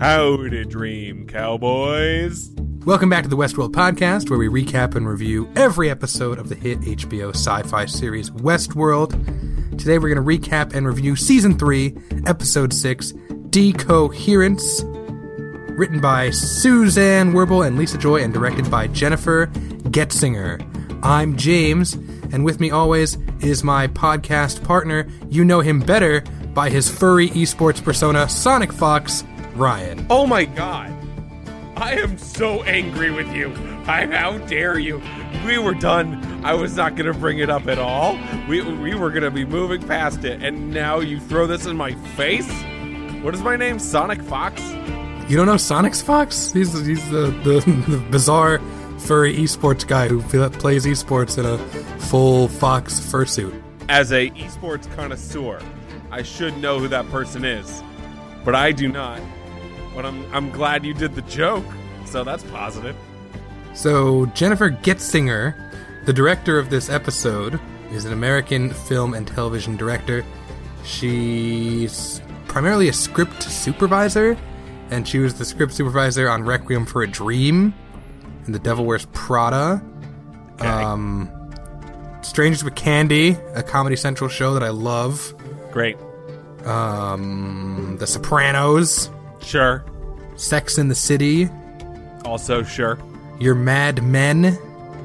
Howdy, Dream Cowboys. Welcome back to the Westworld podcast, where we recap and review every episode of the hit HBO sci fi series Westworld. Today, we're going to recap and review Season 3, Episode 6, Decoherence, written by Suzanne Wrubel and Lisa Joy, and directed by Jennifer Getzinger. I'm James, and with me always is my podcast partner. You know him better by his furry esports persona, Sonic Fox, Ryan. Oh my god. I am so angry with you. I, how dare you? We were done. I was not going to bring it up at all. We, we were going to be moving past it, and now you throw this in my face? What is my name? Sonic Fox? You don't know Sonic's Fox? He's he's the, the, the bizarre furry esports guy who plays esports in a full fox fursuit. As a esports connoisseur, I should know who that person is, but I do not. But I'm I'm glad you did the joke, so that's positive. So Jennifer Getzinger, the director of this episode, is an American film and television director. She's primarily a script supervisor, and she was the script supervisor on Requiem for a Dream and The Devil Wears Prada. Okay. Um, Strangers with Candy, a Comedy Central show that I love. Great. Um, The Sopranos, Sure. Sex in the City, Also sure. Your Mad Men.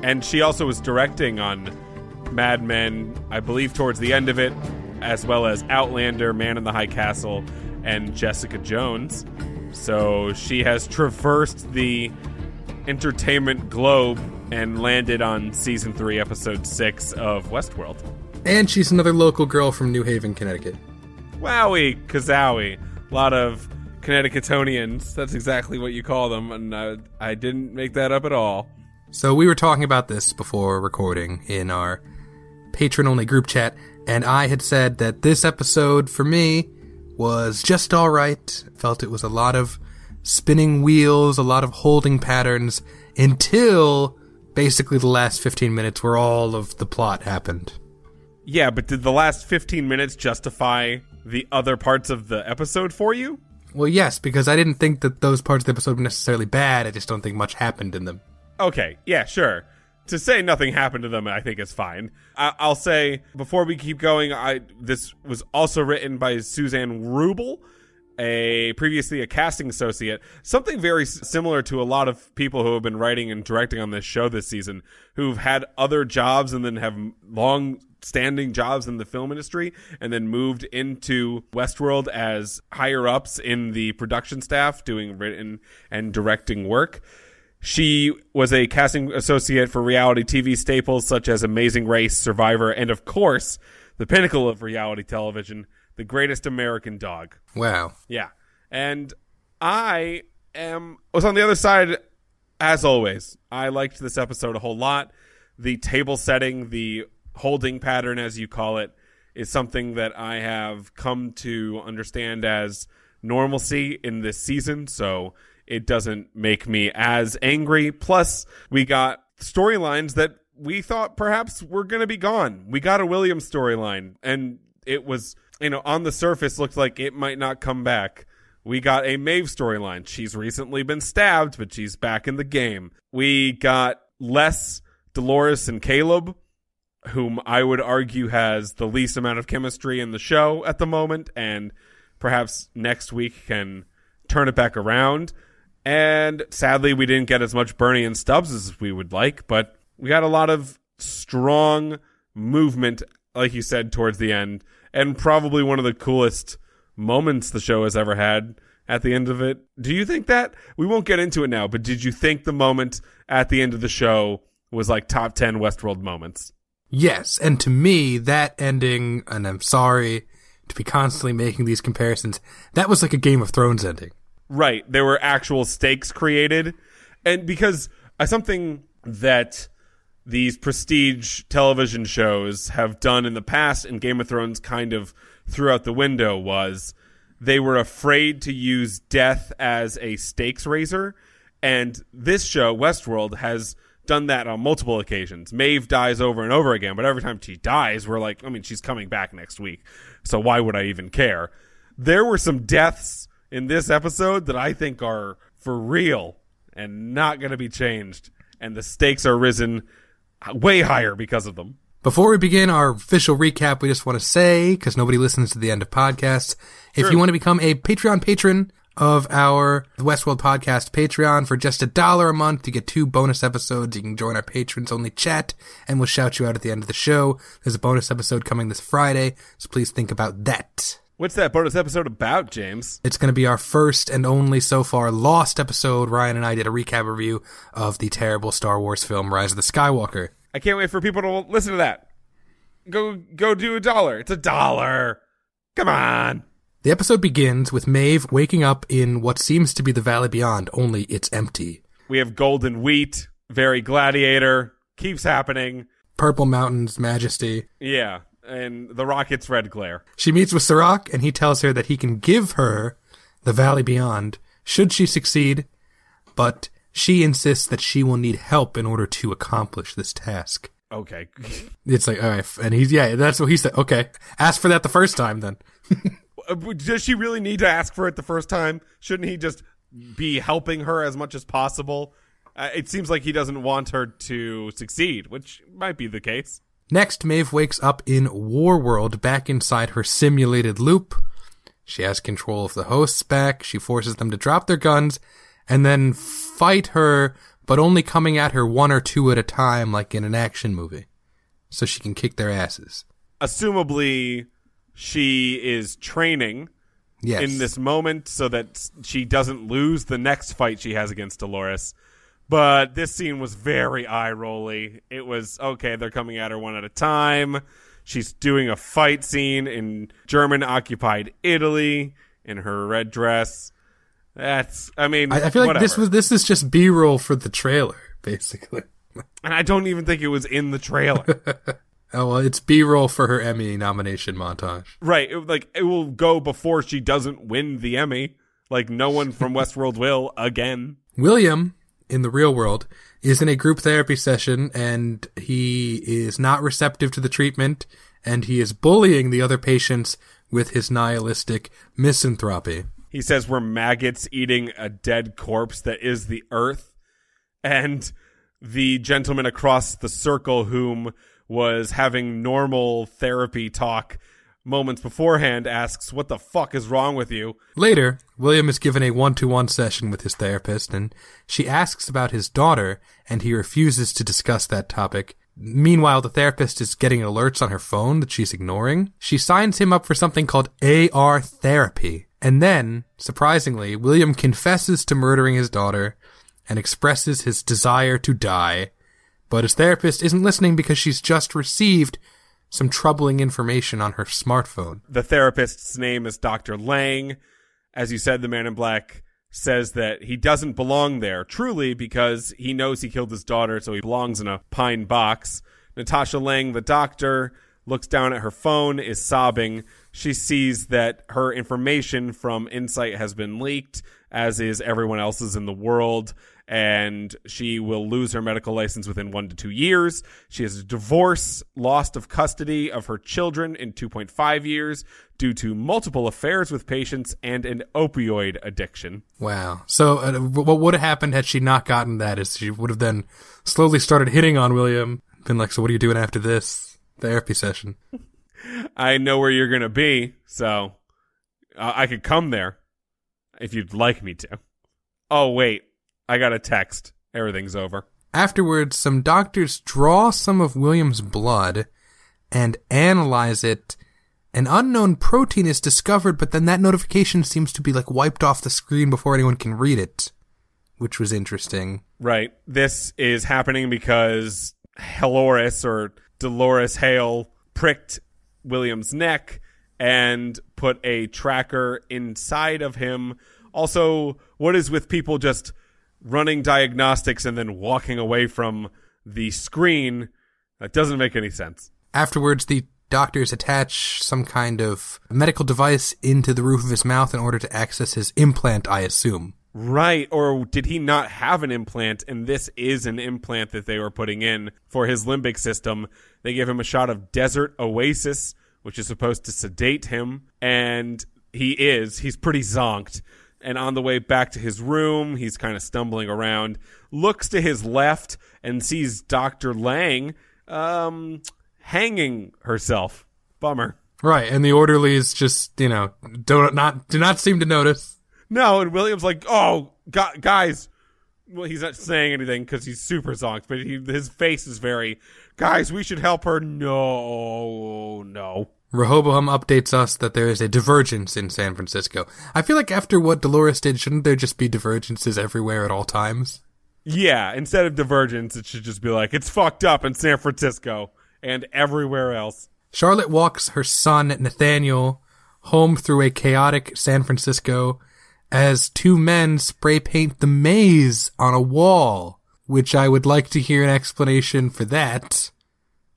And she also was directing on Mad Men, I believe, towards the end of it, as well as Outlander, Man in the High Castle, and Jessica Jones. So she has traversed the entertainment globe and landed on season three, episode six of Westworld. And she's another local girl from New Haven, Connecticut. Wowie, kazowie. A lot of Connecticutonians. That's exactly what you call them, and I, I didn't make that up at all. So we were talking about this before recording in our patron only group chat, and I had said that this episode for me was just alright. Felt it was a lot of spinning wheels, a lot of holding patterns, until basically the last 15 minutes where all of the plot happened. Yeah, but did the last 15 minutes justify the other parts of the episode for you? Well, yes, because I didn't think that those parts of the episode were necessarily bad, I just don't think much happened in them. Okay, yeah, sure. To say nothing happened to them, I think is fine. I- I'll say before we keep going, I this was also written by Suzanne Wrubel, a previously a casting associate. Something very similar to a lot of people who have been writing and directing on this show this season, who've had other jobs and then have long standing jobs in the film industry and then moved into Westworld as higher ups in the production staff doing written and directing work. She was a casting associate for reality TV staples such as Amazing Race, Survivor, and of course, the pinnacle of reality television, The Greatest American Dog. Wow. Yeah. And I am was on the other side as always. I liked this episode a whole lot. The table setting, the holding pattern as you call it, is something that I have come to understand as normalcy in this season, so it doesn't make me as angry. Plus, we got storylines that we thought perhaps were going to be gone. We got a Williams storyline, and it was, you know, on the surface looked like it might not come back. We got a Maeve storyline. She's recently been stabbed, but she's back in the game. We got less Dolores and Caleb, whom I would argue has the least amount of chemistry in the show at the moment, and perhaps next week can turn it back around. And sadly, we didn't get as much Bernie and Stubbs as we would like, but we got a lot of strong movement, like you said, towards the end, and probably one of the coolest moments the show has ever had at the end of it. Do you think that? We won't get into it now, but did you think the moment at the end of the show was like top 10 Westworld moments? Yes, and to me, that ending, and I'm sorry to be constantly making these comparisons, that was like a Game of Thrones ending. Right. There were actual stakes created. And because uh, something that these prestige television shows have done in the past and Game of Thrones kind of threw out the window was they were afraid to use death as a stakes raiser. And this show, Westworld, has done that on multiple occasions. Maeve dies over and over again, but every time she dies, we're like, I mean, she's coming back next week. So why would I even care? There were some deaths in this episode that I think are for real and not going to be changed. And the stakes are risen way higher because of them. Before we begin our official recap, we just want to say, because nobody listens to the end of podcasts, if you want to become a Patreon patron of our Westworld podcast Patreon for just a dollar a month, you get two bonus episodes. You can join our patrons only chat, and we'll shout you out at the end of the show. There's a bonus episode coming this Friday, so please think about that. What's that bonus episode about, James? It's going to be our first and only so far lost episode. Ryan and I did a recap review of the terrible Star Wars film Rise of the Skywalker. I can't wait for people to listen to that. Go go do a dollar. It's a dollar. Come on. The episode begins with Maeve waking up in what seems to be the Valley Beyond, only it's empty. We have golden wheat, very gladiator, keeps happening. Purple Mountains, Majesty. Yeah, and the rocket's red glare. She meets with Serac, and he tells her that he can give her the Valley Beyond should she succeed, but she insists that she will need help in order to accomplish this task. Okay. It's like, all right, and he's, yeah, that's what he said. Okay, ask for that the first time then. Uh, Does she really need to ask for it the first time? Shouldn't he just be helping her as much as possible? Uh, it seems like he doesn't want her to succeed, which might be the case. Next, Maeve wakes up in War World back inside her simulated loop. She has control of the hosts back. She forces them to drop their guns and then fight her, but only coming at her one or two at a time, like in an action movie. So she can kick their asses. Assumably, she is training Yes. in this moment so that she doesn't lose the next fight she has against Dolores. But this scene was very eye rolly. It was okay, they're coming at her one at a time. She's doing a fight scene in German occupied Italy in her red dress. That's I mean I, I feel like this was this is just B roll for the trailer, basically. and I don't even think it was in the trailer. Oh well, it's B roll for her Emmy nomination montage. right. It, like it will go before she doesn't win the Emmy. Like no one from Westworld will again. William, in the real world, is in a group therapy session and he is not receptive to the treatment and he is bullying the other patients with his nihilistic misanthropy. He says we're maggots eating a dead corpse that is the earth. And the gentleman across the circle, whom was having normal therapy talk moments beforehand, asks, What the fuck is wrong with you? Later, William is given a one-to-one session with his therapist and she asks about his daughter and he refuses to discuss that topic. Meanwhile, the therapist is getting alerts on her phone that she's ignoring. She signs him up for something called AR therapy. And then, surprisingly, William confesses to murdering his daughter and expresses his desire to die. But his therapist isn't listening because she's just received some troubling information on her smartphone. The therapist's name is Dr. Lang. As you said, the man in black says that he doesn't belong there, truly because he knows he killed his daughter, so he belongs in a pine box. Natasha Lang, the doctor, looks down at her phone, is sobbing. She sees that her information from Incite has been leaked, as is everyone else's in the world, and she will lose her medical license within one to two years. She has a divorce, lost of custody of her children in 2.5 years due to multiple affairs with patients and an opioid addiction. Wow. So uh, what would have happened had she not gotten that is she would have then slowly started hitting on William. Been like, so what are you doing after this therapy session? I know where you're going to be, so uh, I could come there if you'd like me to. Oh, wait. I got a text. Everything's over. Afterwards, some doctors draw some of William's blood and analyze it an unknown protein is discovered, but then that notification seems to be like wiped off the screen before anyone can read it, which was interesting. Right. This is happening because Halores or Dolores Hale pricked William's neck and put a tracker inside of him. Also, what is with people just running diagnostics and then walking away from the screen? That doesn't make any sense. Afterwards, the doctors attach some kind of medical device into the roof of his mouth in order to access his implant, I assume. Right. Or did he not have an implant and this is an implant that they were putting in for his limbic system? They give him a shot of Desert Oasis, which is supposed to sedate him. And he is. He's pretty zonked. And on the way back to his room, he's kind of stumbling around, looks to his left and sees Dr. Lang um, hanging herself. Bummer. Right, and the orderlies just, you know, do not do not seem to notice. No, and William's like, "Oh, gu- guys." Well, he's not saying anything because he's super zonked, but he, his face is very, "Guys, we should help her." No, no. Rehoboam updates us that there is a divergence in San Francisco. I feel like after what Dolores did, shouldn't there just be divergences everywhere at all times? Yeah, instead of divergence, it should just be like it's fucked up in San Francisco and everywhere else. Charlotte walks her son, Nathaniel, home through a chaotic San Francisco as two men spray paint the maze on a wall, which I would like to hear an explanation for that.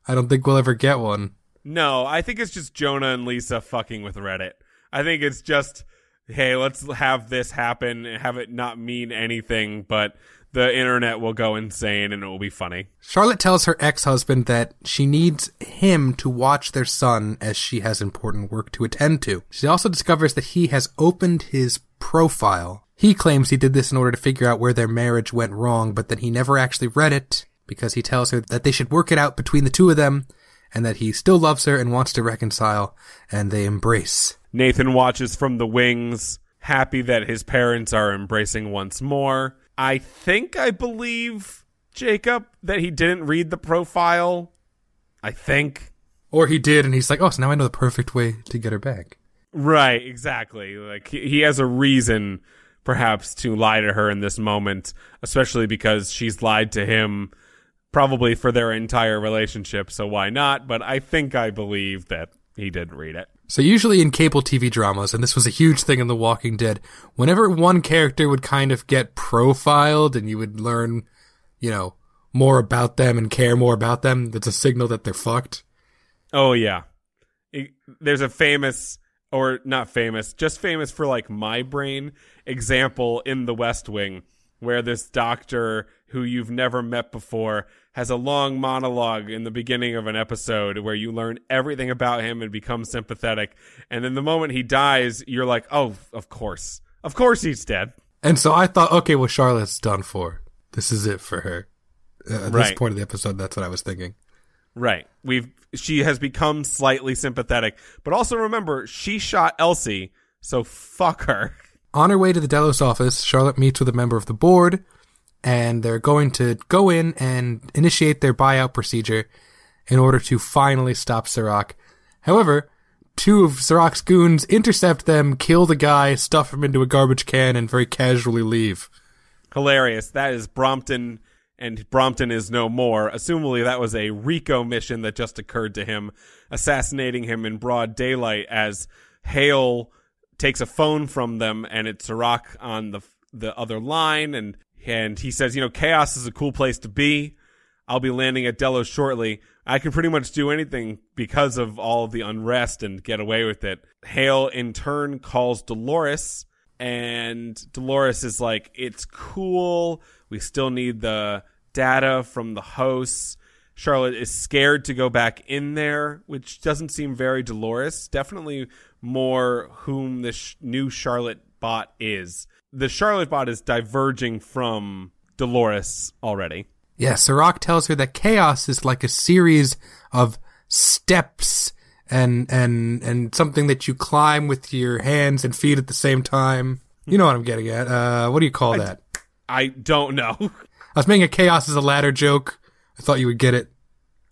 I don't think we'll ever get one. No, I think it's just Jonah and Lisa fucking with Reddit. I think it's just, hey, let's have this happen, and have it not mean anything, but the internet will go insane and it will be funny. Charlotte tells her ex husband that she needs him to watch their son as she has important work to attend to. She also discovers that he has opened his profile. He claims he did this in order to figure out where their marriage went wrong, but that he never actually read it because he tells her that they should work it out between the two of them and that he still loves her and wants to reconcile, and they embrace. Nathan watches from the wings, happy that his parents are embracing once more. I think I believe Jacob that he didn't read the profile. I think. Or he did, and he's like, oh, so now I know the perfect way to get her back. Right, exactly. Like he he has a reason perhaps to lie to her in this moment, especially because she's lied to him probably for their entire relationship, so why not? But I think I believe that he didn't read it. So usually in cable TV dramas, and this was a huge thing in The Walking Dead, whenever one character would kind of get profiled and you would learn, you know, more about them and care more about them, that's a signal that they're fucked. Oh yeah. It- there's a famous or not famous, just famous for like my brain example in The West Wing where this doctor who you've never met before has a long monologue in the beginning of an episode where you learn everything about him and become sympathetic. And then the moment he dies, you're like, "Oh, of course. Of course he's dead." And so I thought, okay, well, Charlotte's done for. This is it for her. Uh, at this point of the episode, that's what I was thinking. Right. We've she has become slightly sympathetic, but also remember she shot Elsie, so fuck her. On her way to the Delos office, Charlotte meets with a member of the board, and they're going to go in and initiate their buyout procedure in order to finally stop Serac. However, two of Serac's goons intercept them, kill the guy, stuff him into a garbage can, and very casually leave. Hilarious. That is Brompton and Brompton is no more. Assumably that was a Rico mission that just occurred to him, assassinating him in broad daylight as Hale takes a phone from them and it's Serac on the the other line and and he says, you know, chaos is a cool place to be. I'll be landing at Delos shortly. I can pretty much do anything because of all of the unrest and get away with it. Hale in turn calls Dolores and Dolores is like, it's cool. We still need the data from the hosts. Charlotte is scared to go back in there, which doesn't seem very Dolores. Definitely more whom the sh- new Charlotte bot is. The Charlotte bot is diverging from Dolores already. Yeah, Serac tells her that chaos is like a series of steps and and and something that you climb with your hands and feet at the same time. You know what I'm getting at. Uh, what do you call that? I don't know. I was making a chaos as a ladder joke. I thought you would get it.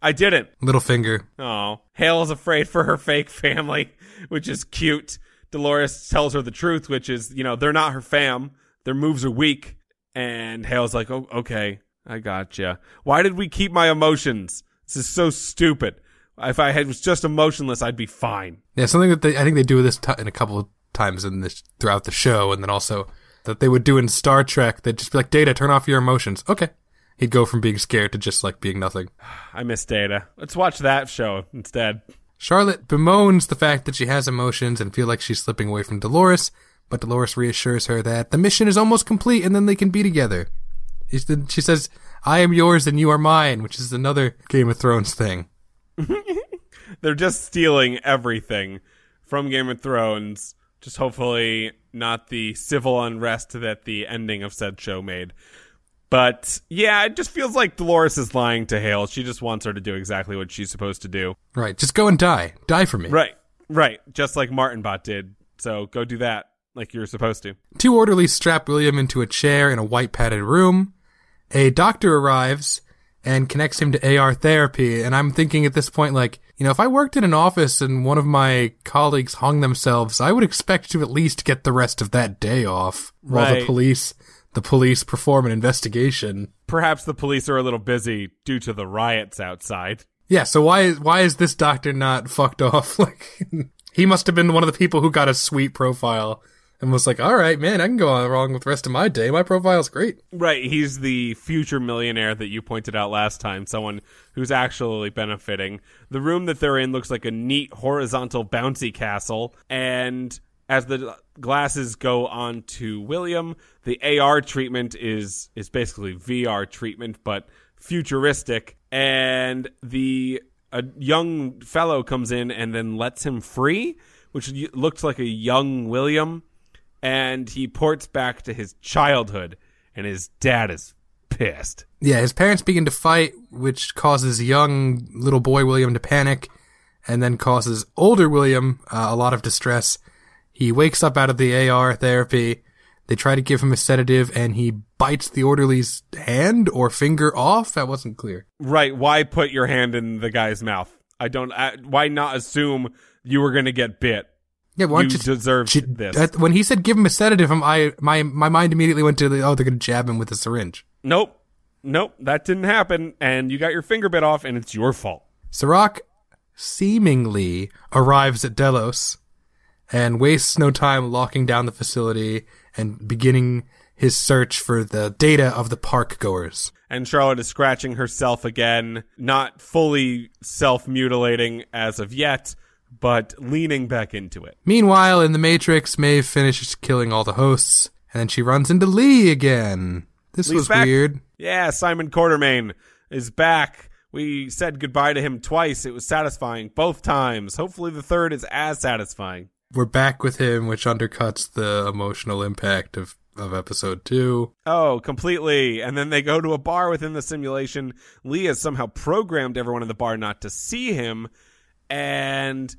I didn't. Littlefinger. Oh, Hale is afraid for her fake family, which is cute. Dolores tells her the truth, which is, you know, they're not her fam. Their moves are weak. And Hale's like, oh, okay, I gotcha. Why did we keep my emotions? This is so stupid. If I had was just emotionless, I'd be fine. Yeah, something that they, I think they do this t- in a couple of times in this throughout the show, and then also that they would do in Star Trek. They'd just be like, "Data, turn off your emotions." Okay, he'd go from being scared to just like being nothing. I miss Data. Let's watch that show instead. Charlotte bemoans the fact that she has emotions and feel like she's slipping away from Dolores, but Dolores reassures her that the mission is almost complete and then they can be together. She says, "I am yours and you are mine," which is another Game of Thrones thing. They're just stealing everything from Game of Thrones. Just hopefully not the civil unrest that the ending of said show made. But yeah, it just feels like Dolores is lying to Hale. She just wants her to do exactly what she's supposed to do. Right. Just go and die. Die for me. Right. Right. Just like Martin Bot did. So go do that like you're supposed to. Two orderlies strap William into a chair in a white padded room. A doctor arrives and connects him to AR therapy. And I'm thinking at this point, like, you know, if I worked in an office and one of my colleagues hung themselves, I would expect to at least get the rest of that day off while Right. the police, the police perform an investigation. Perhaps the police are a little busy due to the riots outside. Yeah. So why is, why is this doctor not fucked off? Like, he must have been one of the people who got a sweet profile and was like, all right, man, I can go on wrong with the rest of my day. My profile's great. Right, he's the future millionaire that you pointed out last time, someone who's actually benefiting. The room that they're in looks like a neat horizontal bouncy castle, and as the glasses go on to William, the AR treatment is is basically VR treatment but futuristic and the a young fellow comes in and then lets him free, which looks like a young William and he ports back to his childhood, and his dad is pissed. Yeah, his parents begin to fight, which causes young little boy William to panic, and then causes older William uh, a lot of distress. He wakes up out of the AR therapy. They try to give him a sedative, and he bites the orderly's hand or finger off. That wasn't clear. Right? Why put your hand in the guy's mouth? I don't. I, why not assume you were going to get bit? Yeah, why You don't you deserved j- this. that- when he said give him a sedative, I my my mind immediately went to the oh they're gonna jab him with a syringe. Nope, nope, that didn't happen, and you got your finger bit off, and it's your fault. Serac seemingly arrives at Delos and wastes no time locking down the facility and beginning his search for the data of the park goers. And Charlotte is scratching herself again, not fully self mutilating as of yet, but leaning back into it. Meanwhile, in the Matrix, Maeve finishes killing all the hosts, and then she runs into Lee again. This Lee's was back. weird. Yeah, Simon Quarterman is back. We said goodbye to him twice. It was satisfying both times. Hopefully, the third is as satisfying. We're back with him, which undercuts the emotional impact of, of episode two. Oh, completely. And then they go to a bar within the simulation. Lee has somehow programmed everyone in the bar not to see him, and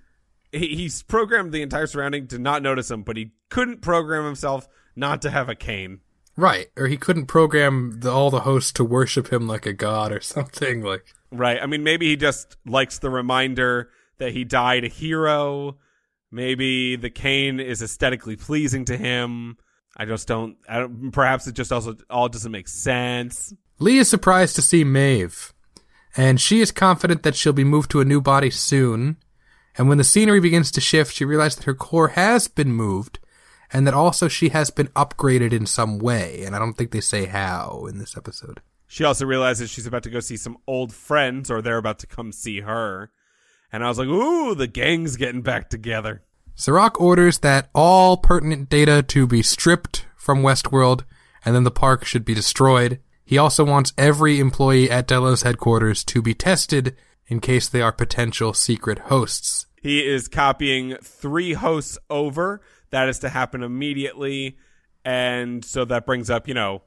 he- he's programmed the entire surrounding to not notice him, but he couldn't program himself not to have a cane. Right, or he couldn't program the, all the hosts to worship him like a god or something. Like, Right. I mean, maybe he just likes the reminder that he died a hero. Maybe the cane is aesthetically pleasing to him. I just don't. I don't. Perhaps it just also all doesn't make sense. Lee is surprised to see Maeve, and she is confident that she'll be moved to a new body soon. And when the scenery begins to shift, she realizes that her core has been moved, and that also she has been upgraded in some way. And I don't think they say how in this episode. She also realizes she's about to go see some old friends, or they're about to come see her. And I was like, "Ooh, the gang's getting back together." Serac orders that all pertinent data to be stripped from Westworld, and then the park should be destroyed. He also wants every employee at Delos headquarters to be tested in case they are potential secret hosts. He is copying three hosts over. That is to happen immediately. And so that brings up, you know,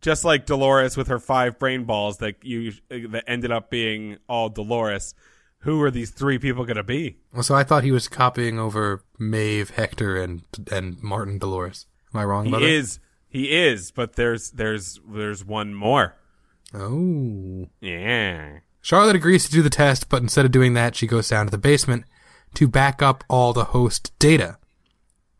just like Dolores with her five brain balls that you that ended up being all Dolores. Who are these three people going to be? Well, so I thought he was copying over Maeve, Hector, and and Martin Dolores. Am I wrong He is he is, but there's there's there's one more. Oh, Yeah. Charlotte agrees to do the test, but instead of doing that, she goes down to the basement to back up all the host data.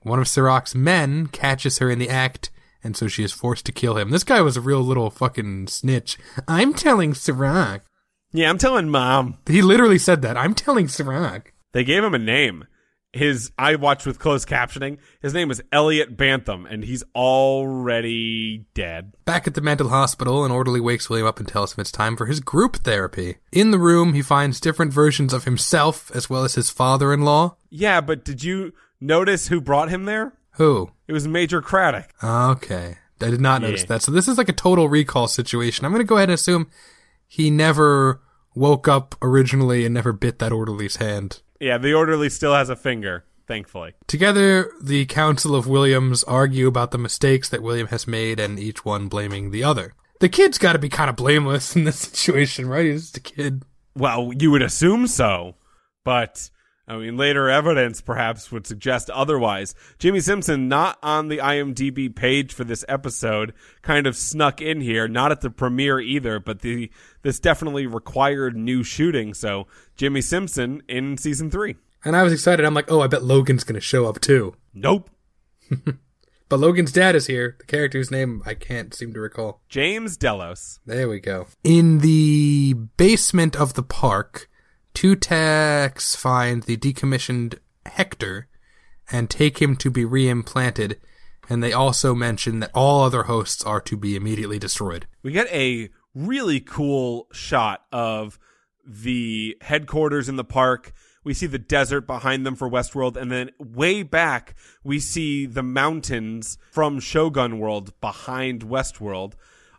One of Serac's men catches her in the act, and so she is forced to kill him. This guy was a real little fucking snitch. I'm telling Serac. Yeah, I'm telling mom. He literally said that. I'm telling Serac. They gave him a name. His I watched with closed captioning. His name is Elliot Bantham, and he's already dead. Back at the mental hospital, an orderly wakes William up and tells him it's time for his group therapy. In the room, he finds different versions of himself as well as his father-in-law. Yeah, but did you notice who brought him there? Who? It was Major Craddock. Okay. I did not notice that. So this is like a total recall situation. I'm going to go ahead and assume he never woke up originally and never bit that orderly's hand. Yeah, the orderly still has a finger, thankfully. Together, the Council of Williams argue about the mistakes that William has made and each one blaming the other. The kid's got to be kind of blameless in this situation, right? He's just a kid. Well, you would assume so, but I mean, later evidence perhaps would suggest otherwise. Jimmy Simpson, not on the IMDb page for this episode, kind of snuck in here, not at the premiere either, but the this definitely required new shooting. So Jimmy Simpson in season three. And I was excited. I'm like, oh, I bet Logan's going to show up too. Nope. But Logan's dad is here. The character's name I can't seem to recall. James Delos. There we go. In the basement of the park, two techs find the decommissioned Hector and take him to be reimplanted. And they also mention that all other hosts are to be immediately destroyed. we get a really cool shot of the headquarters in the park. We see the desert behind them for Westworld, and then way back we see the mountains from Shogun World behind Westworld.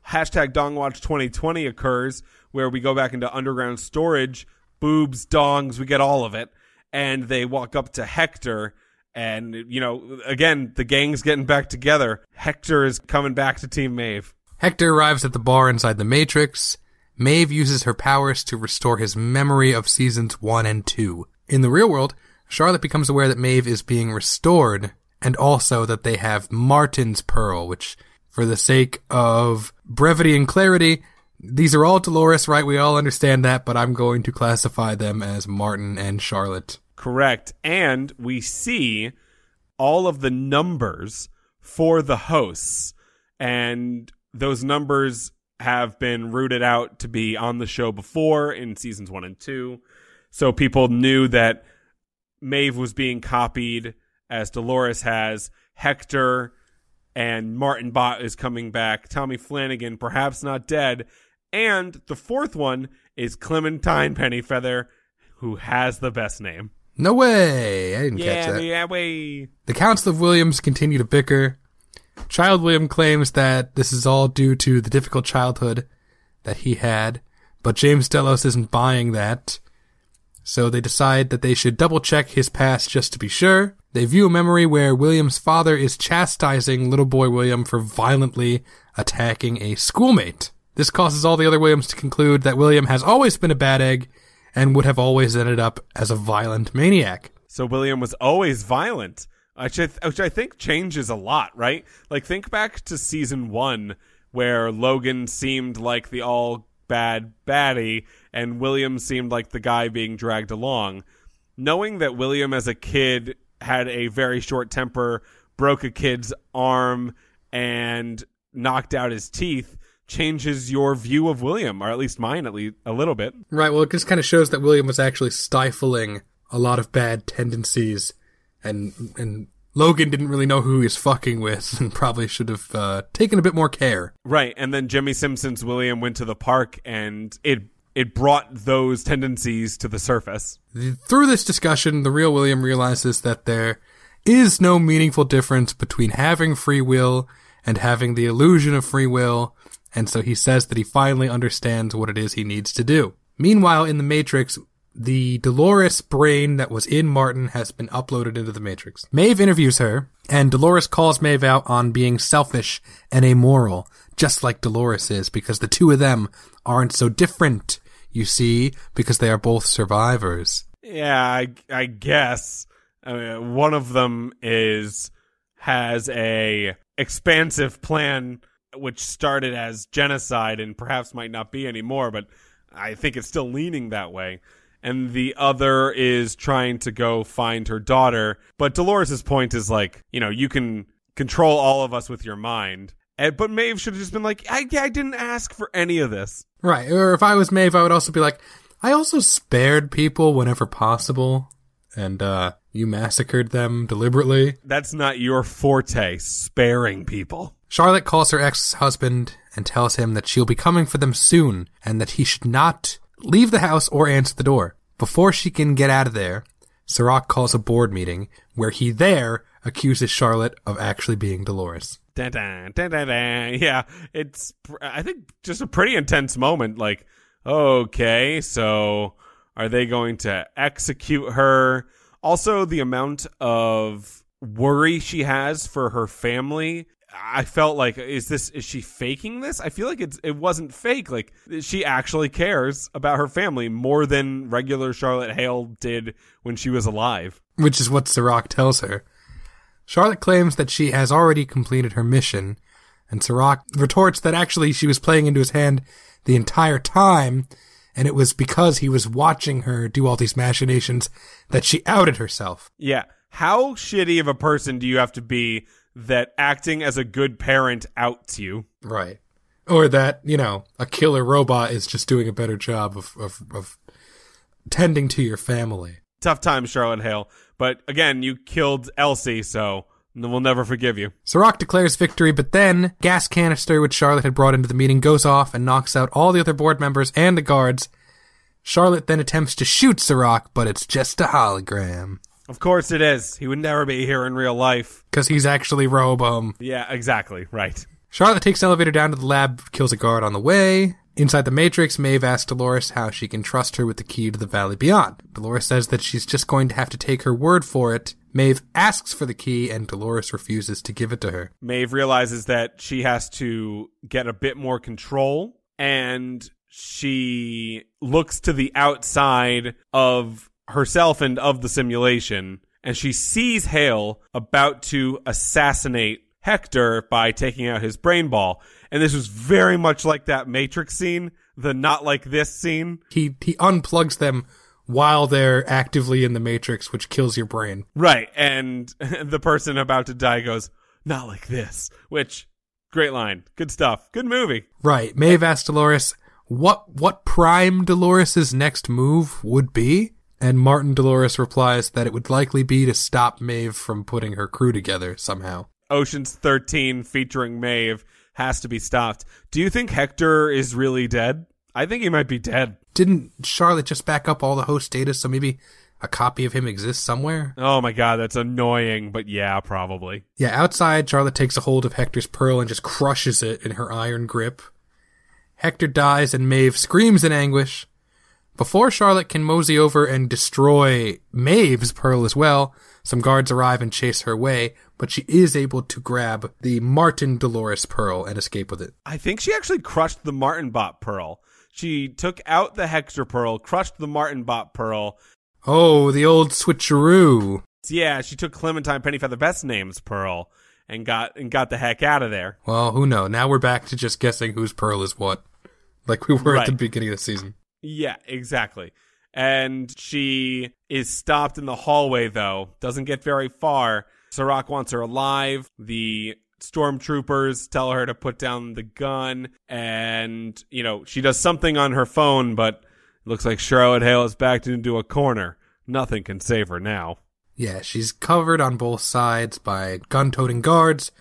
Hashtag Dongwatch 2020 occurs where we go back into underground storage, boobs, dongs, we get all of it, and they walk up to Hector. And, you know, again, the gang's getting back together. Hector is coming back to Team Maeve. Hector arrives at the bar inside the Matrix. Maeve uses her powers to restore his memory of seasons 1 and 2. In the real world, Charlotte becomes aware that Maeve is being restored, and also that they have Martin's Pearl, which, for the sake of brevity and clarity, these are all Dolores, right? We all understand that, but I'm going to classify them as Martin and Charlotte. Correct. And we see all of the numbers for the hosts. And those numbers have been rooted out to be on the show before in seasons one and two. So people knew that Maeve was being copied as Dolores has. Hector and Martin Bott is coming back. Tommy Flanagan, perhaps not dead. And the fourth one is Clementine Pennyfeather, who has the best name. No way! I didn't catch Yeah, that. yeah, way. The Council of Williams continue to bicker. Child William claims that this is all due to the difficult childhood that he had, but James Delos isn't buying that. So they decide that they should double check his past just to be sure. They view a memory where William's father is chastising little boy William for violently attacking a schoolmate. This causes all the other Williams to conclude that William has always been a bad egg and would have always ended up as a violent maniac. So William was always violent, which I, which I think changes a lot, right? Like think back to season one, where Logan seemed like the all bad baddie, and William seemed like the guy being dragged along. Knowing that William as a kid had a very short temper, broke a kid's arm, and knocked out his teeth changes your view of William, or at least mine, at least a little bit. Right. Well, it just kind of shows that William was actually stifling a lot of bad tendencies, and and Logan didn't really know who he was fucking with, and probably should have uh, taken a bit more care. Right, and then Jimmy Simpson's William went to the park, and it it brought those tendencies to the surface. Through this discussion, the real William realizes that there is no meaningful difference between having free will and having the illusion of free will, and so he says that he finally understands what it is he needs to do. Meanwhile, in the Matrix, the Dolores brain that was in Martin has been uploaded into the Matrix. Maeve interviews her, and Dolores calls Maeve out on being selfish and amoral, just like Dolores is, because the two of them aren't so different, you see, because they are both survivors. Yeah, I, I guess I mean, one of them is has a expansive plan which started as genocide and perhaps might not be anymore, but I think it's still leaning that way. And the other is trying to go find her daughter. But Dolores' point is like, you know, you can control all of us with your mind. And, but Maeve should have just been like, I, I didn't ask for any of this. Right. Or if I was Maeve, I would also be like, I also spared people whenever possible, and uh, you massacred them deliberately. That's not your forte, sparing people. Charlotte calls her ex husband and tells him that she'll be coming for them soon and that he should not leave the house or answer the door. Before she can get out of there, Serac calls a board meeting where he there accuses Charlotte of actually being Dolores. Yeah, it's I think just a pretty intense moment. Like, okay, so are they going to execute her? Also, the amount of worry she has for her family. I felt like is this is she faking this? I feel like it's it wasn't fake. Like she actually cares about her family more than regular Charlotte Hale did when she was alive. which is what Serac tells her. Charlotte claims that she has already completed her mission, and Serac retorts that actually she was playing into his hand the entire time, and it was because he was watching her do all these machinations that she outed herself. Yeah. How shitty of a person do you have to be that acting as a good parent outs you? Right. Or that, you know, a killer robot is just doing a better job of, of, of tending to your family. Tough time, Charlotte Hale. But again, you killed Elsie, so we'll never forgive you. Serac declares victory, but then gas canister which Charlotte had brought into the meeting goes off and knocks out all the other board members and the guards. Charlotte then attempts to shoot Serac, but it's just a hologram. Of course it is. He would never be here in real life. Because he's actually Rehoboam. Yeah, exactly. Right. Charlotte takes the elevator down to the lab, kills a guard on the way. Inside the Matrix, Maeve asks Dolores how she can trust her with the key to the Valley Beyond. Dolores says that she's just going to have to take her word for it. Maeve asks for the key, and Dolores refuses to give it to her. Maeve realizes that she has to get a bit more control and she looks to the outside of herself and of the simulation and she sees Hale about to assassinate Hector by taking out his brain ball. And this was very much like that Matrix scene, the not like this scene. He he unplugs them while they're actively in the Matrix, which kills your brain. Right. And the person about to die goes, not like this, which great line. Good stuff. Good movie. Right. Maeve asks Dolores what what Prime Dolores's next move would be, and Martin Dolores replies that it would likely be to stop Maeve from putting her crew together somehow. Ocean's 13 featuring Maeve has to be stopped. Do you think Hector is really dead? I think he might be dead. Didn't Charlotte just back up all the host data so maybe a copy of him exists somewhere? Oh my god, that's annoying, but yeah, probably. Yeah, outside, Charlotte takes a hold of Hector's pearl and just crushes it in her iron grip. Hector dies and Maeve screams in anguish. Before Charlotte can mosey over and destroy Maeve's pearl as well, some guards arrive and chase her away, but she is able to grab the Martin Dolores pearl and escape with it. I think she actually crushed the Martin Bot Pearl. She took out the Hector Pearl, crushed the Martin Bot Pearl. Oh, the old switcheroo. Yeah, she took Clementine Pennyfeather Best Name's Pearl and got and got the heck out of there. Well, who knows? Now we're back to just guessing whose pearl is what. Like we were at the beginning of the season. Yeah, exactly. And she is stopped in the hallway, though. Doesn't get very far. Serac wants her alive. The stormtroopers tell her to put down the gun. And, you know, she does something on her phone, but looks like Charlotte Hale is backed into a corner. Nothing can save her now. Yeah, she's covered on both sides by gun toting guards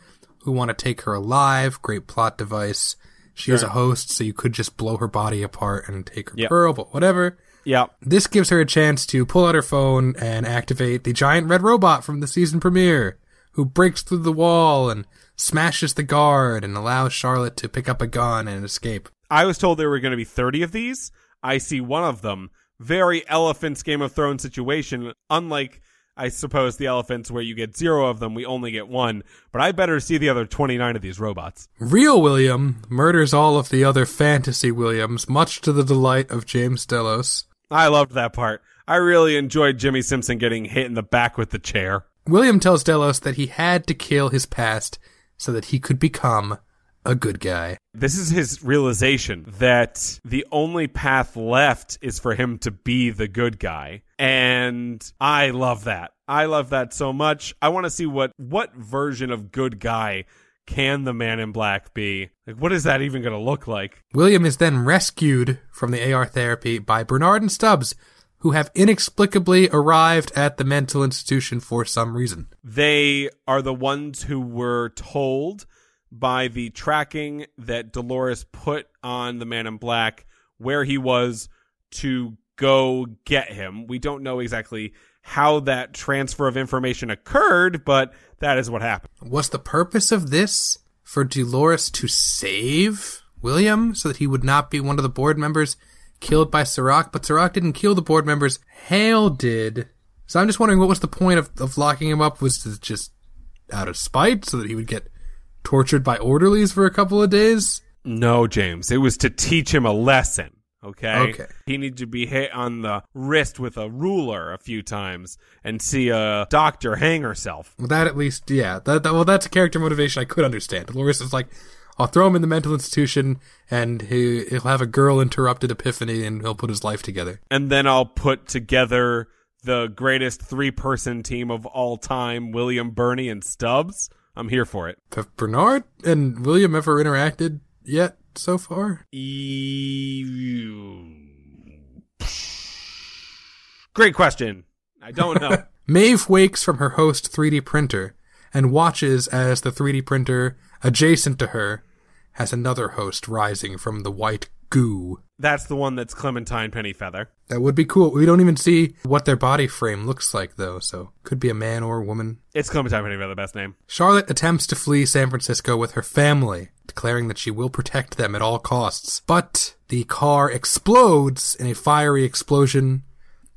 who want to take her alive. Great plot device. She is Sure. a host, so you could just blow her body apart and take her Yep. pearl, but whatever. Yeah. This gives her a chance to pull out her phone and activate the giant red robot from the season premiere, who breaks through the wall and smashes the guard and allows Charlotte to pick up a gun and escape. I was told there were going to be 30 of these. I see one of them. Very elephants Game of Thrones situation. Unlike, I suppose, the elephants where you get zero of them, we only get one. But I better see the other 29 of these robots. Real William murders all of the other fantasy Williams, much to the delight of James Delos. I loved that part. I really enjoyed Jimmy Simpson getting hit in the back with the chair. William tells Delos that he had to kill his past so that he could become a good guy. This is his realization that the only path left is for him to be the good guy. And I love that. I love that so much. I want to see what what version of good guy can the man in black be? Like what is that even going to look like? William is then rescued from the AR therapy by Bernard and Stubbs, who have inexplicably arrived at the mental institution for some reason. They are the ones who were told by the tracking that Dolores put on the man in black where he was to go get him. We don't know exactly how that transfer of information occurred, but that is what happened. Was the purpose of this for Dolores to save William so that he would not be one of the board members killed by Serac? But Serac didn't kill the board members. Hale did. So I'm just wondering what was the point of, of locking him up? Was it just out of spite so that he would get tortured by orderlies for a couple of days? No, James. It was to teach him a lesson. Okay. Okay. He needs to be hit on the wrist with a ruler a few times and see a doctor hang herself. Well, that at least, yeah. That, that well, that's a character motivation I could understand. Dolores is like, I'll throw him in the mental institution, and he, he'll have a girl interrupted epiphany, and he'll put his life together. And then I'll put together the greatest three person team of all time William, Bernie, and Stubbs. I'm here for it. Have Bernard and William ever interacted yet so far? Great question. I don't know. Maeve wakes from her host 3D printer and watches as the 3D printer adjacent to her has another host rising from the white goo. That's the one that's Clementine Pennyfeather. That would be cool. We don't even see what their body frame looks like, though, so could be a man or a woman. It's Clementine Pennyfeather, best name. Charlotte attempts to flee San Francisco with her family, declaring that she will protect them at all costs. But the car explodes in a fiery explosion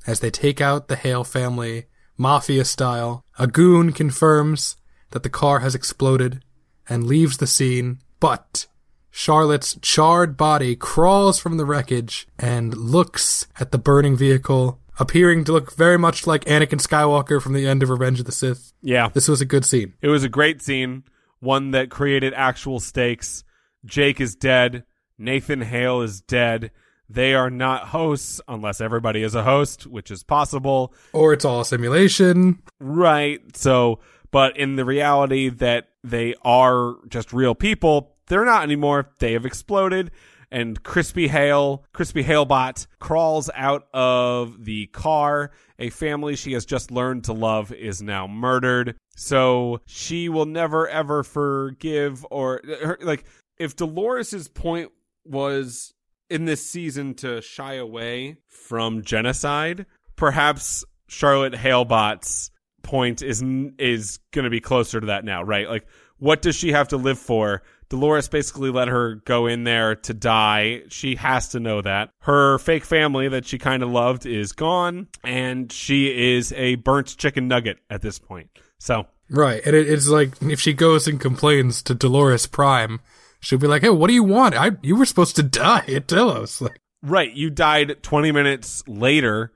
as they take out the Hale family, mafia style. A goon confirms that the car has exploded and leaves the scene, but Charlotte's charred body crawls from the wreckage and looks at the burning vehicle, appearing to look very much like Anakin Skywalker from the end of Revenge of the Sith. Yeah. This was a good scene. It was a great scene, one that created actual stakes. Jake is dead. Nathan Hale is dead. They are not hosts unless everybody is a host, which is possible. Or it's all a simulation. Right. So, but in the reality that they are just real people, they're not anymore. They have exploded. And Crispy Hale, Crispy Halebot, crawls out of the car. A family she has just learned to love is now murdered. So she will never ever forgive or her, like if Dolores's point was in this season to shy away from genocide, perhaps Charlotte Halebot's point is is going to be closer to that now, right? Like what does she have to live for? Dolores basically let her go in there to die. She has to know that. Her fake family that she kind of loved is gone, and she is a burnt chicken nugget at this point. So, Right. And it, it's like if she goes and complains to Dolores Prime, she'll be like, hey, what do you want? I, you were supposed to die at Delos. Like, right, you died 20 minutes later,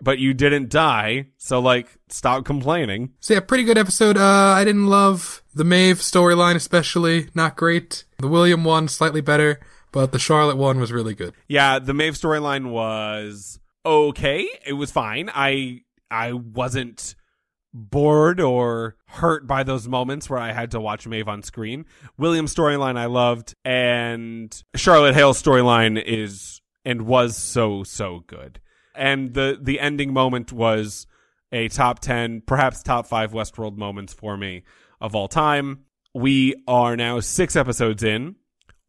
but you didn't die. So, like, stop complaining. So yeah, pretty good episode. Uh, I didn't love the Maeve storyline, especially not great. The William one slightly better, but the Charlotte one was really good. Yeah, the Maeve storyline was okay. It was fine. I I wasn't bored or hurt by those moments where I had to watch Maeve on screen. William's storyline I loved, and Charlotte Hale's storyline is and was so so good. And the the ending moment was a top ten, perhaps top five Westworld moments for me of all time. We are now six episodes in,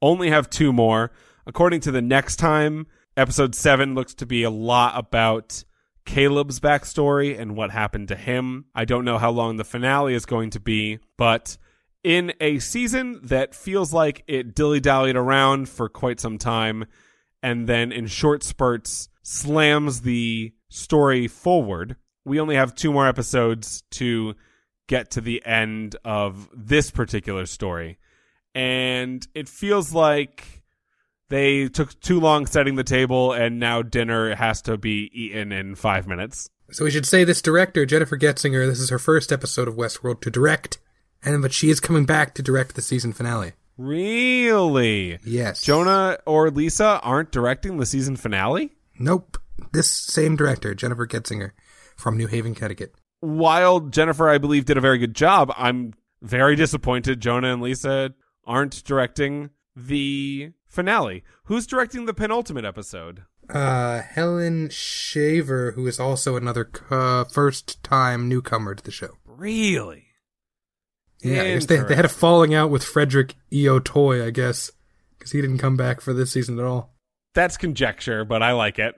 only have two more. According to the next time, episode seven looks to be a lot about Caleb's backstory and what happened to him. I don't know how long the finale is going to be, but in a season that feels like it dilly dallied around for quite some time and then in short spurts slams the story forward, we only have two more episodes to get to the end of this particular story. And it feels like they took too long setting the table and now dinner has to be eaten in five minutes. So we should say this director, Jennifer Getzinger, this is her first episode of Westworld to direct, and but she is coming back to direct the season finale. Really? Yes. Jonah or Lisa aren't directing the season finale? Nope. This same director, Jennifer Getzinger, from New Haven, Connecticut. While Jennifer, I believe, did a very good job, I'm very disappointed Jonah and Lisa aren't directing the finale. Who's directing the penultimate episode? Uh, Helen Shaver, who is also another uh, first time newcomer to the show. Really? Yeah, they, they had a falling out with Frederick E.O. Toye, I guess, because he didn't come back for this season at all. That's conjecture, but I like it.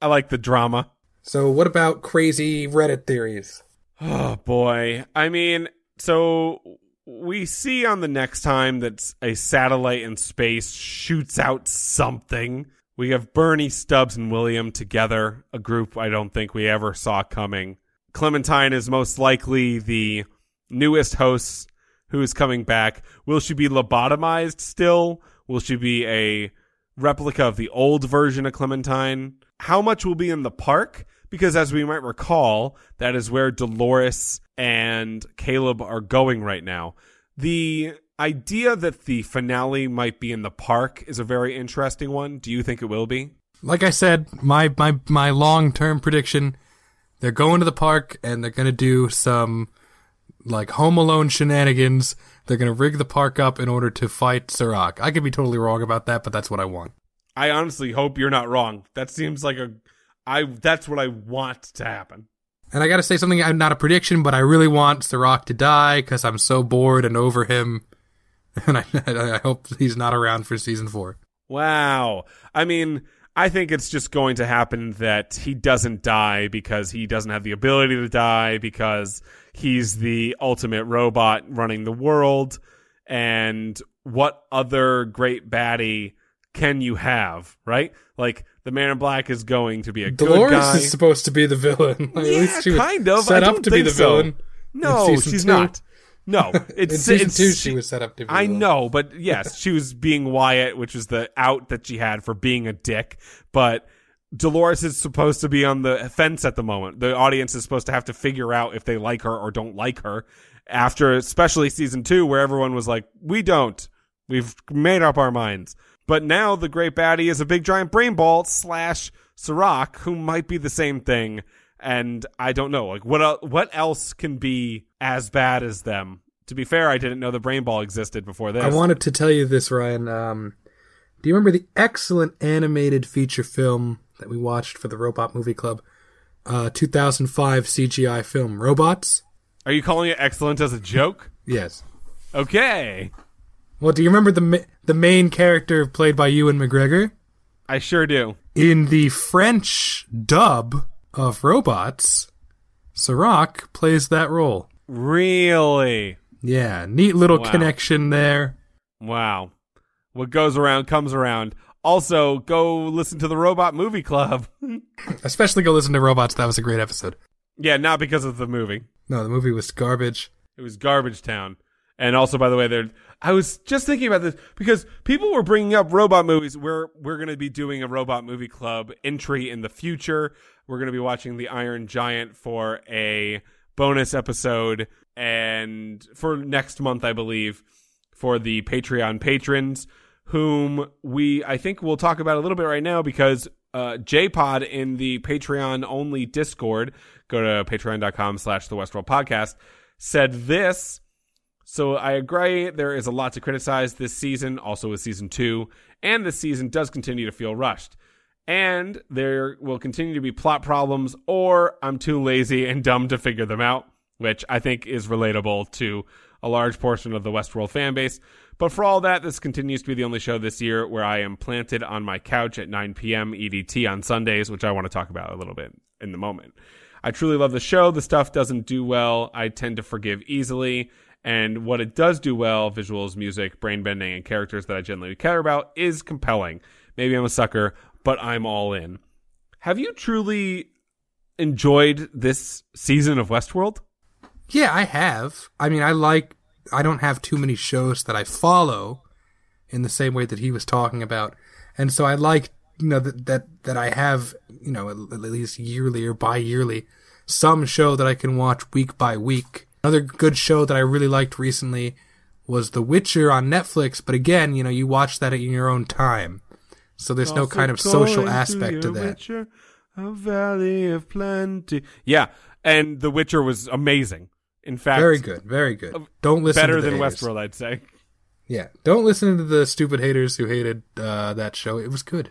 I like the drama. So, what about crazy Reddit theories? Oh, boy. I mean, so we see on the next time that a satellite in space shoots out something. We have Bernie, Stubbs, and William together, a group I don't think we ever saw coming. Clementine is most likely the newest host who is coming back. Will she be lobotomized still? Will she be a replica of the old version of Clementine? How much will be in the park? Because as we might recall, that is where Dolores and Caleb are going right now. The idea that the finale might be in the park is a very interesting one. Do you think it will be? Like I said, my my my long term prediction: they're going to the park and they're gonna do some like Home Alone shenanigans. They're gonna rig the park up in order to fight Serac. I could be totally wrong about that, but that's what I want. I honestly hope you're not wrong. That seems like a I that's what I want to happen. And I got to say something, I'm not a prediction, but I really want Serac to die because I'm so bored and over him. And I, I hope he's not around for season four. Wow. I mean, I think it's just going to happen that he doesn't die because he doesn't have the ability to die because he's the ultimate robot running the world. And what other great baddie can you have, right? Like the Man in Black is going to be a Dolores good guy. is supposed to be the villain. Like, yeah, at least she was kind of. set up to be the so. villain. No, she's two. not. No, In it's season it's, two, she was set up to be. I know, but yes, she was being Wyatt, which was the out that she had for being a dick. But Dolores is supposed to be on the fence at the moment. The audience is supposed to have to figure out if they like her or don't like her after, especially season two, where everyone was like, "We don't. We've made up our minds." But now the great baddie is a big giant brain ball slash Serac, who might be the same thing. And I don't know, like what el- what else can be as bad as them? To be fair, I didn't know the brain ball existed before this. I wanted to tell you this, Ryan. Um, do you remember the excellent animated feature film that we watched for the Robot Movie Club? Uh, 2005 CGI film, Robots? Are you calling it excellent as a joke? Yes. Okay, Well, do you remember the ma- the main character played by Ewan McGregor? I sure do. In the French dub of Robots, Serac plays that role. Really? Yeah, neat little Wow. connection there. Wow. What goes around comes around. Also, go listen to the Robot Movie Club. Especially go listen to Robots. That was a great episode. yeah, not because of the movie. No, the movie was garbage. It was Garbage Town. And also, by the way, there. I was just thinking about this because people were bringing up robot movies. We're we're going to be doing a robot movie club entry in the future. We're going to be watching The Iron Giant for a bonus episode, and for next month, I believe, for the Patreon patrons, whom we I think we'll talk about a little bit right now because uh, JPod in the Patreon only Discord, go to patreon.com slash the Westworld podcast, said this. So I agree there is a lot to criticize this season, also with season two, and this season does continue to feel rushed. And there will continue to be plot problems, or I'm too lazy and dumb to figure them out, which I think is relatable to a large portion of the Westworld fan base. But for all that, this continues to be the only show this year where I am planted on my couch at 9 p.m. EDT on Sundays, which I want to talk about a little bit in the moment. I truly love the show. The stuff doesn't do well. I tend to forgive easily. And what it does do well, visuals, music, brain bending, and characters that I genuinely care about, is compelling. Maybe I'm a sucker, but I'm all in. Have you truly enjoyed this season of Westworld? Yeah, I have. I mean, I like. I don't have too many shows that I follow in the same way that he was talking about, and so I like you know that that that I have you know at, at least yearly or bi-yearly some show that I can watch week by week. Another good show that I really liked recently was The Witcher on Netflix, but again, you know, you watch that in your own time. So there's no kind of social aspect to your that. Witcher, a valley of plenty. Yeah, and The Witcher was amazing. In fact, Very good, very good. Don't listen better to the than haters. Westworld, I'd say. Yeah, don't listen to the stupid haters who hated uh, that show. It was good.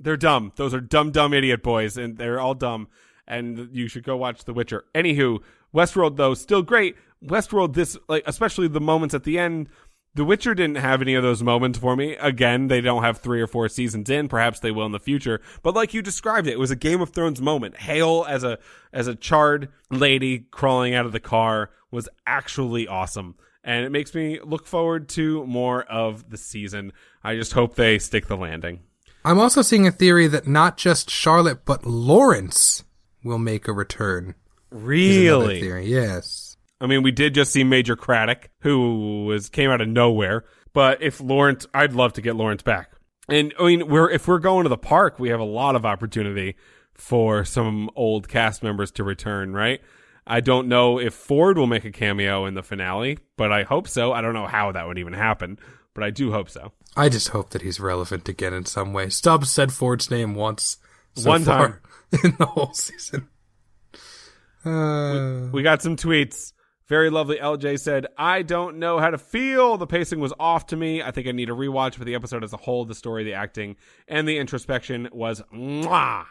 They're dumb. Those are dumb, dumb idiot boys, and they're all dumb. And you should go watch The Witcher. Anywho, Westworld though still great. Westworld, this like especially the moments at the end. The Witcher didn't have any of those moments for me. Again, they don't have three or four seasons in. Perhaps they will in the future. But like you described it, it was a Game of Thrones moment. Hale as a as a charred lady crawling out of the car was actually awesome. And it makes me look forward to more of the season. I just hope they stick the landing. I'm also seeing a theory that not just Charlotte but Lawrence will make a return. Really? Theory. Yes. I mean, we did just see Major Craddock, who was came out of nowhere. But if Lawrence, I'd love to get Lawrence back. And I mean, we're if we're going to the park, we have a lot of opportunity for some old cast members to return, right? I don't know if Ford will make a cameo in the finale, but I hope so. I don't know how that would even happen, but I do hope so. I just hope that he's relevant again in some way. Stubbs said Ford's name once. so One far in the whole season. Uh, We got some tweets. Very lovely LJ said, I don't know how to feel. The pacing was off to me. I think I need a rewatch, but the episode as a whole, the story, the acting, and the introspection was mwah.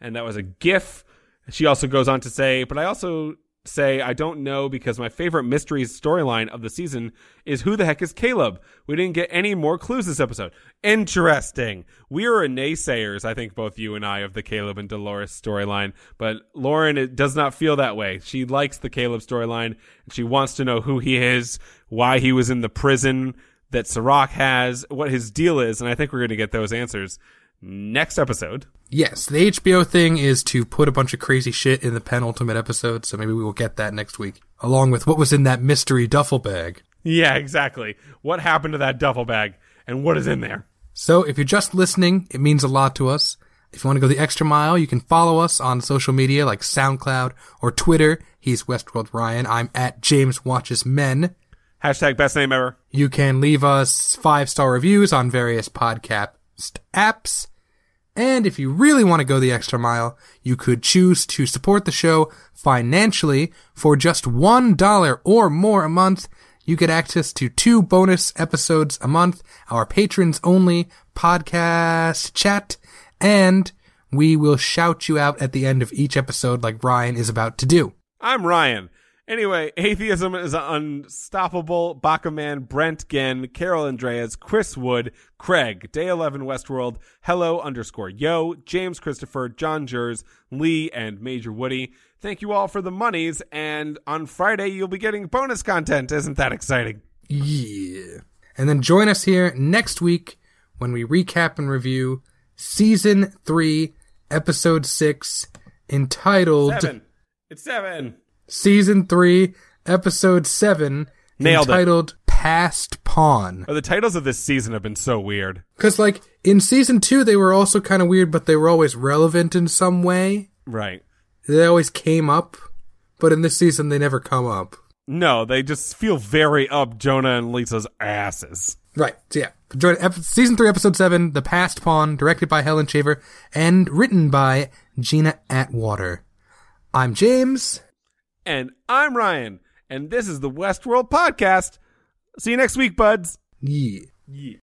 And that was a gif. She also goes on to say, but I also say I don't know because my favorite mysteries storyline of the season is who the heck is Caleb? We didn't get any more clues this episode. Interesting. We are naysayers, I think both you and I, of the Caleb and Dolores storyline, but Lauren it does not feel that way. She likes the Caleb storyline and she wants to know who he is, why he was in the prison that Serac has, what his deal is, and I think we're going to get those answers next episode. Yes, the HBO thing is to put a bunch of crazy shit in the penultimate episode, so maybe we will get that next week, along with what was in that mystery duffel bag. Yeah, exactly. What happened to that duffel bag and what is in there? So if you're just listening, it means a lot to us. If you want to go the extra mile, you can follow us on social media like SoundCloud or Twitter. He's Westworld Ryan. I'm at James Watches Men. Hashtag best name ever. You can leave us five star reviews on various podcast apps. And if you really want to go the extra mile, you could choose to support the show financially for just $1 or more a month. You get access to two bonus episodes a month, our patrons only podcast chat, and we will shout you out at the end of each episode like Ryan is about to do. I'm Ryan. Anyway, atheism is unstoppable. Bakaman, Brent Gen, Carol Andreas, Chris Wood, Craig, Day 11 Westworld, Hello underscore Yo, James Christopher, John Jers, Lee, and Major Woody. Thank you all for the monies, and on Friday you'll be getting bonus content. Isn't that exciting? Yeah. And then join us here next week when we recap and review season three, episode six, entitled Seven. It's seven. Season three, episode seven, Nailed it. entitled Passed Pawn. Oh, the titles of this season have been so weird. Cause like in season two, they were also kind of weird, but they were always relevant in some way. Right. They always came up, but in this season, they never come up. No, they just feel very up Jonah and Lisa's asses. Right. So yeah. Join ep- season three, episode seven, The Passed Pawn, directed by Helen Shaver and written by Gina Atwater. I'm James. And I'm Ryan, and this is the Westworld Podcast. See you next week, buds. Yeah. Yeah.